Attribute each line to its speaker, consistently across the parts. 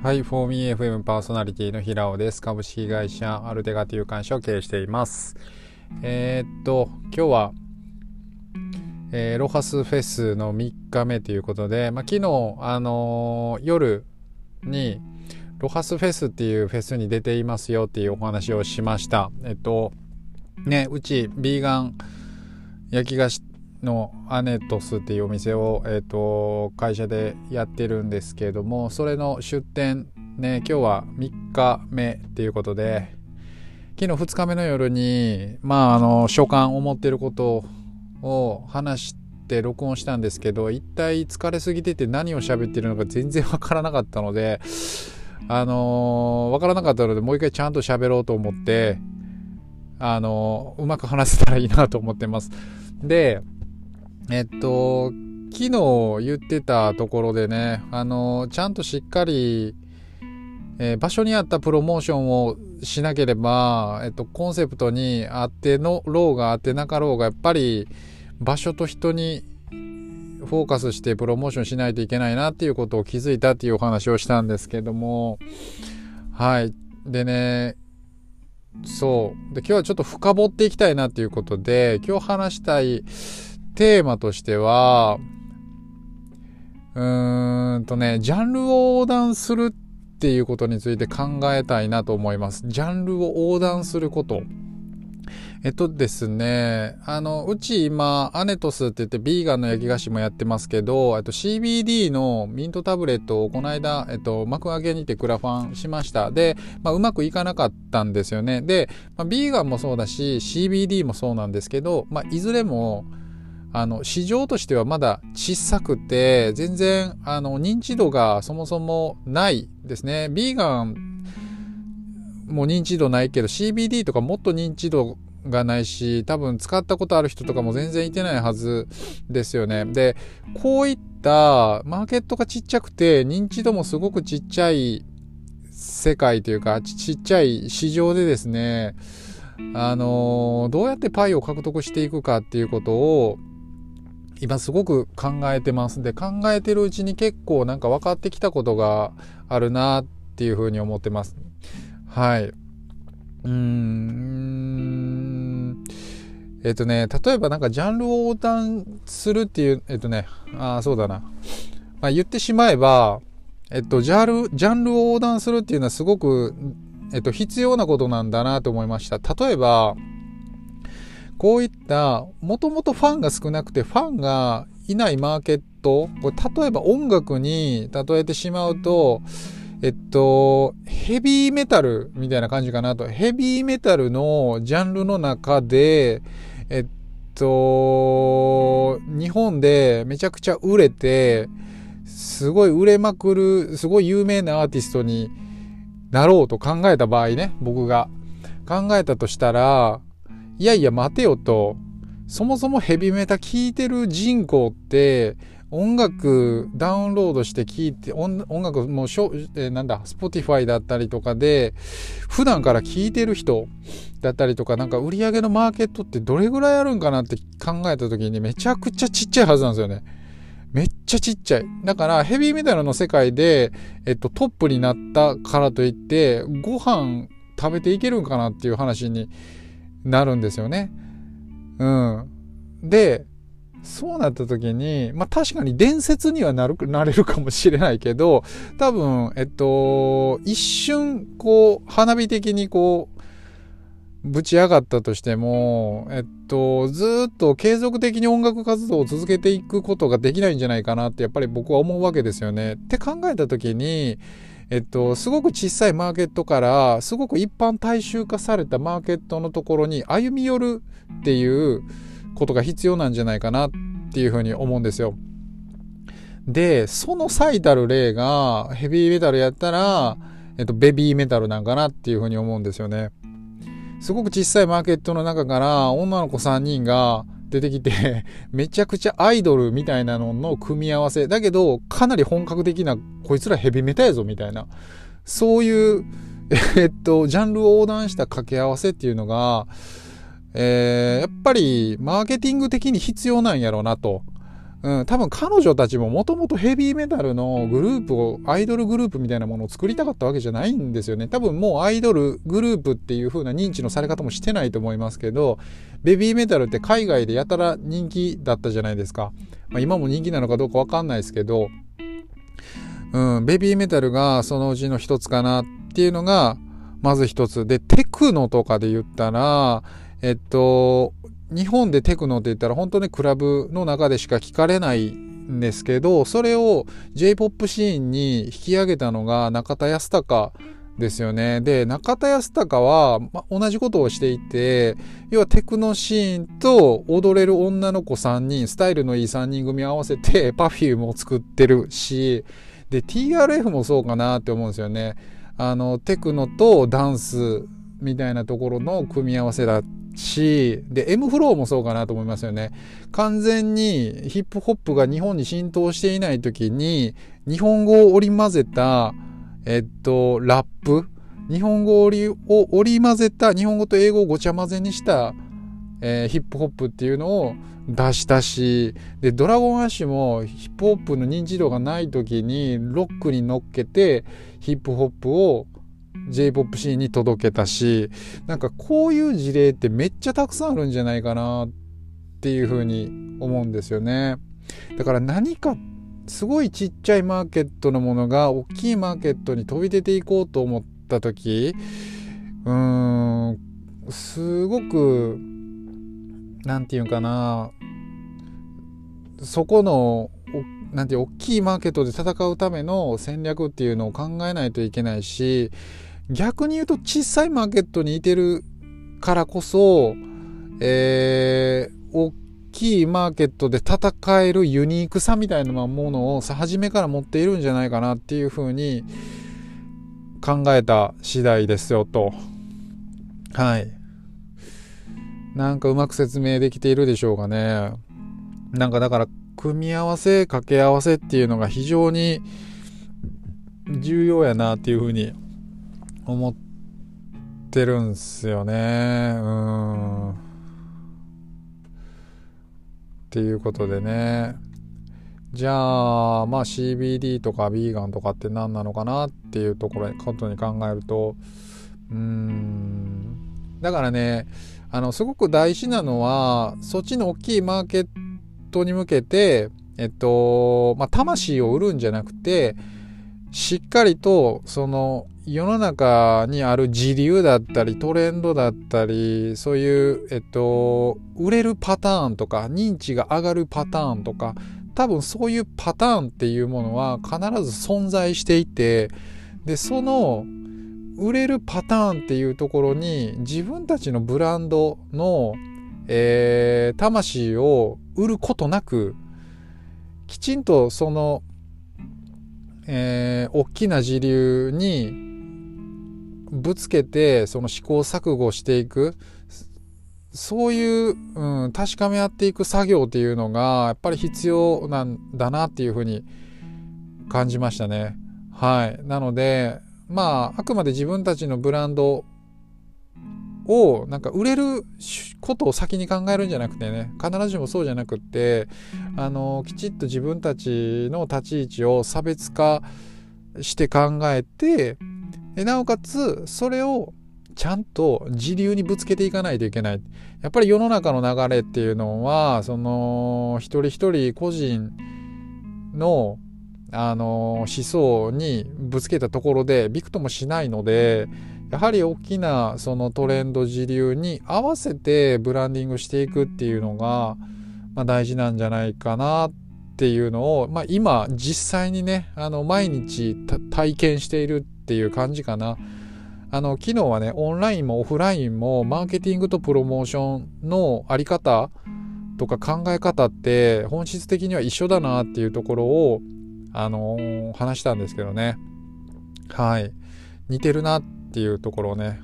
Speaker 1: はい、フォーミー FM パーソナリティの平尾です。株式会社アルテガという会社を経営しています。えー、っと、今日は、えー、ロハスフェスの3日目ということで、まあ、昨日、あのー、夜にロハスフェスっていうフェスに出ていますよっていうお話をしました。えっと、ね、うち、ビーガン焼き菓子のアネトスっていうお店を、えーと、会社でやってるんですけれどもそれの出店ね今日は3日目っていうことで昨日2日目の夜にまああの所感思ってることを話して録音したんですけど一体疲れすぎてて何を喋ってるのか全然わからなかったのであのわからなかったのでもう一回ちゃんと喋ろうと思ってあのうまく話せたらいいなと思ってます。でえっと、昨日言ってたところでね、あの、ちゃんとしっかり、えー、場所に合ったプロモーションをしなければ、えっと、コンセプトにあってのろうがあってなかろうが、やっぱり場所と人にフォーカスしてプロモーションしないといけないなっていうことを気づいたっていうお話をしたんですけども、はい。でね、そう。で、今日はちょっと深掘っていきたいなっていうことで、今日話したい、テーマとしては、うーんとね、ジャンルを横断するっていうことについて考えたいなと思います。ジャンルを横断すること。えっとですね、あの、うち今、アネトスって言ってビーガンの焼き菓子もやってますけど、と CBD のミントタブレットをこの間、えっと、幕開けにてクラファンしました。で、まあ、うまくいかなかったんですよね。で、まあ、ビーガンもそうだし、CBD もそうなんですけど、まあ、いずれも、あの市場としてはまだ小さくて全然あの認知度がそもそもないですね。ビーガンも認知度ないけど CBD とかもっと認知度がないし多分使ったことある人とかも全然いてないはずですよね。でこういったマーケットがちっちゃくて認知度もすごくちっちゃい世界というかちっちゃい市場でですねあのどうやってパイを獲得していくかっていうことを今すごく考えてます。で考えてるうちに結構なんか分かってきたことがあるなっていうふうに思ってます。はい。うーん。えっとね例えばなんかジャンルを横断するっていうえっとねああそうだな、まあ、言ってしまえばえっとジャンルジャンルを横断するっていうのはすごくえっと必要なことなんだなと思いました。例えばこういったもともとファンが少なくてファンがいないマーケットこれ例えば音楽に例えてしまうとえっとヘビーメタルみたいな感じかなと。ヘビーメタルのジャンルの中でえっと日本でめちゃくちゃ売れてすごい売れまくるすごい有名なアーティストになろうと考えた場合ね僕が考えたとしたらいやいや待てよと、そもそもヘビメタ聴いてる人口って音楽ダウンロードして聴いて音楽もうしょ、えー、なんだ Spotify だったりとかで普段から聴いてる人だったりとかなんか売り上げのマーケットってどれぐらいあるんかなって考えた時にめちゃくちゃちっちゃいはずなんですよね。めっちゃちっちゃい。だからヘビーメタルの世界で、えっと、トップになったからといってご飯食べていけるんかなっていう話になるんですよね。うん。で、そうなった時に、まあ確かに伝説にはなる、なれるかもしれないけど、多分、えっと、一瞬、こう、花火的にこう、ぶち上がったとしても、えっと、ずっと継続的に音楽活動を続けていくことができないんじゃないかなってやっぱり僕は思うわけですよね。って考えた時に、えっと、すごく小さいマーケットからすごく一般大衆化されたマーケットのところに歩み寄るっていうことが必要なんじゃないかなっていうふうに思うんですよ。で、その最たる例がヘビーメタルやったら、えっと、ベビーメタルなんかなっていうふうに思うんですよね。すごく小さいマーケットの中から女の子3人が出てきて めちゃくちゃアイドルみたいなのの組み合わせ。だけどかなり本格的なこいつらヘビメタやぞみたいな。そういう えっとジャンルを横断した掛け合わせっていうのが、えー、やっぱりマーケティング的に必要なんやろうなと。うん、多分彼女たちももともとヘビーメタルのグループをアイドルグループみたいなものを作りたかったわけじゃないんですよね。多分もうアイドルグループっていう風な認知のされ方もしてないと思いますけどベビーメタルって海外でやたら人気だったじゃないですか、まあ、今も人気なのかどうかわかんないですけど、うん、ベビーメタルがそのうちの一つかなっていうのがまず一つ。でテクノとかで言ったらえっと日本でテクノって言ったら本当にクラブの中でしか聞かれないんですけどそれを J-POP シーンに引き上げたのが中田康隆ですよね。で、中田康隆は、ま、同じことをしていて、要はテクノシーンと踊れる女の子3人、スタイルのいい3人組合わせて Perfume を作ってるし、で、TRF もそうかなって思うんですよね。あの、テクノとダンスみたいなところの組み合わせだっし、で、M フローもそうかなと思いますよね。完全にヒップホップが日本に浸透していない時に、日本語を織り交ぜた、えっと、ラップ日本語を織り交ぜた、日本語と英語をごちゃ混ぜにした、えー、ヒップホップっていうのを出したし、で、ドラゴンアッシュもヒップホップの認知度がない時にロックに乗っけてヒップホップを J-POP シーンに届けたし、なんかこういう事例ってめっちゃたくさんあるんじゃないかなっていうふうに思うんですよね。だから何かすごいちっちゃいマーケットのものが大きいマーケットに飛び出ていこうと思った時、うーん、すごく、なんていうかな、そこの、なんて大きいマーケットで戦うための戦略っていうのを考えないといけないし、逆に言うと小さいマーケットにいてるからこそ、えー、大きいマーケットで戦えるユニークさみたいなものを初めから持っているんじゃないかなっていうふうに考えた次第ですよと。はい。なんかうまく説明できているでしょうかね。なんかだから組み合わせ掛け合わせっていうのが非常に重要やなっていうふうに思ってるんすよね。うん。っていうことでね。じゃあ、まあ CBD とかビーガンとかって何なのかなっていうところに、ことに考えると、うーん。だからね、あの、すごく大事なのは、そっちの大きいマーケットに向けて、えっと、まあ、魂を売るんじゃなくて、しっかりと、その、世の中にある時流だったりトレンドだったりそういう、えっと、売れるパターンとか認知が上がるパターンとか多分そういうパターンっていうものは必ず存在していてでその売れるパターンっていうところに自分たちのブランドの、えー、魂を売ることなくきちんとその、えー、大きな時流にぶつけてその試行錯誤していくそういう、うん、確かめ合っていく作業っていうのがやっぱり必要なんだなっていうふうに感じましたね。はい。なので、まあ、あくまで自分たちのブランドをなんか売れることを先に考えるんじゃなくてね必ずしもそうじゃなくってあのきちっと自分たちの立ち位置を差別化して考えてでなおかつそれをちゃんと時流にぶつけていかないといけない。やっぱり世の中の流れっていうのは、その、一人一人個人の、あの、思想にぶつけたところでびくともしないので、やはり大きなそのトレンド時流に合わせてブランディングしていくっていうのが、まあ、大事なんじゃないかなっていうのを、まあ、今実際にねあの毎日体験しているってっていう感じかな。あの、昨日はね、オンラインもオフラインもマーケティングとプロモーションのあり方とか考え方って本質的には一緒だなっていうところを、あのー、話したんですけどね。はい。似てるなっていうところをね。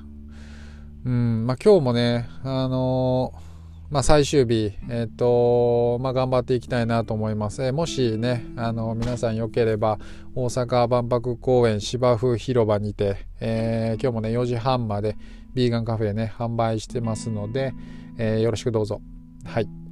Speaker 1: うん、まあ今日もね、あのーまあ、最終日、えっ、ー、と、まあ、頑張っていきたいなと思います。えー、もしね、あの、皆さんよければ、大阪万博公園芝生広場にて、えー、今日もね、4時半まで、ビーガンカフェね、販売してますので、えよろしくどうぞ。はい。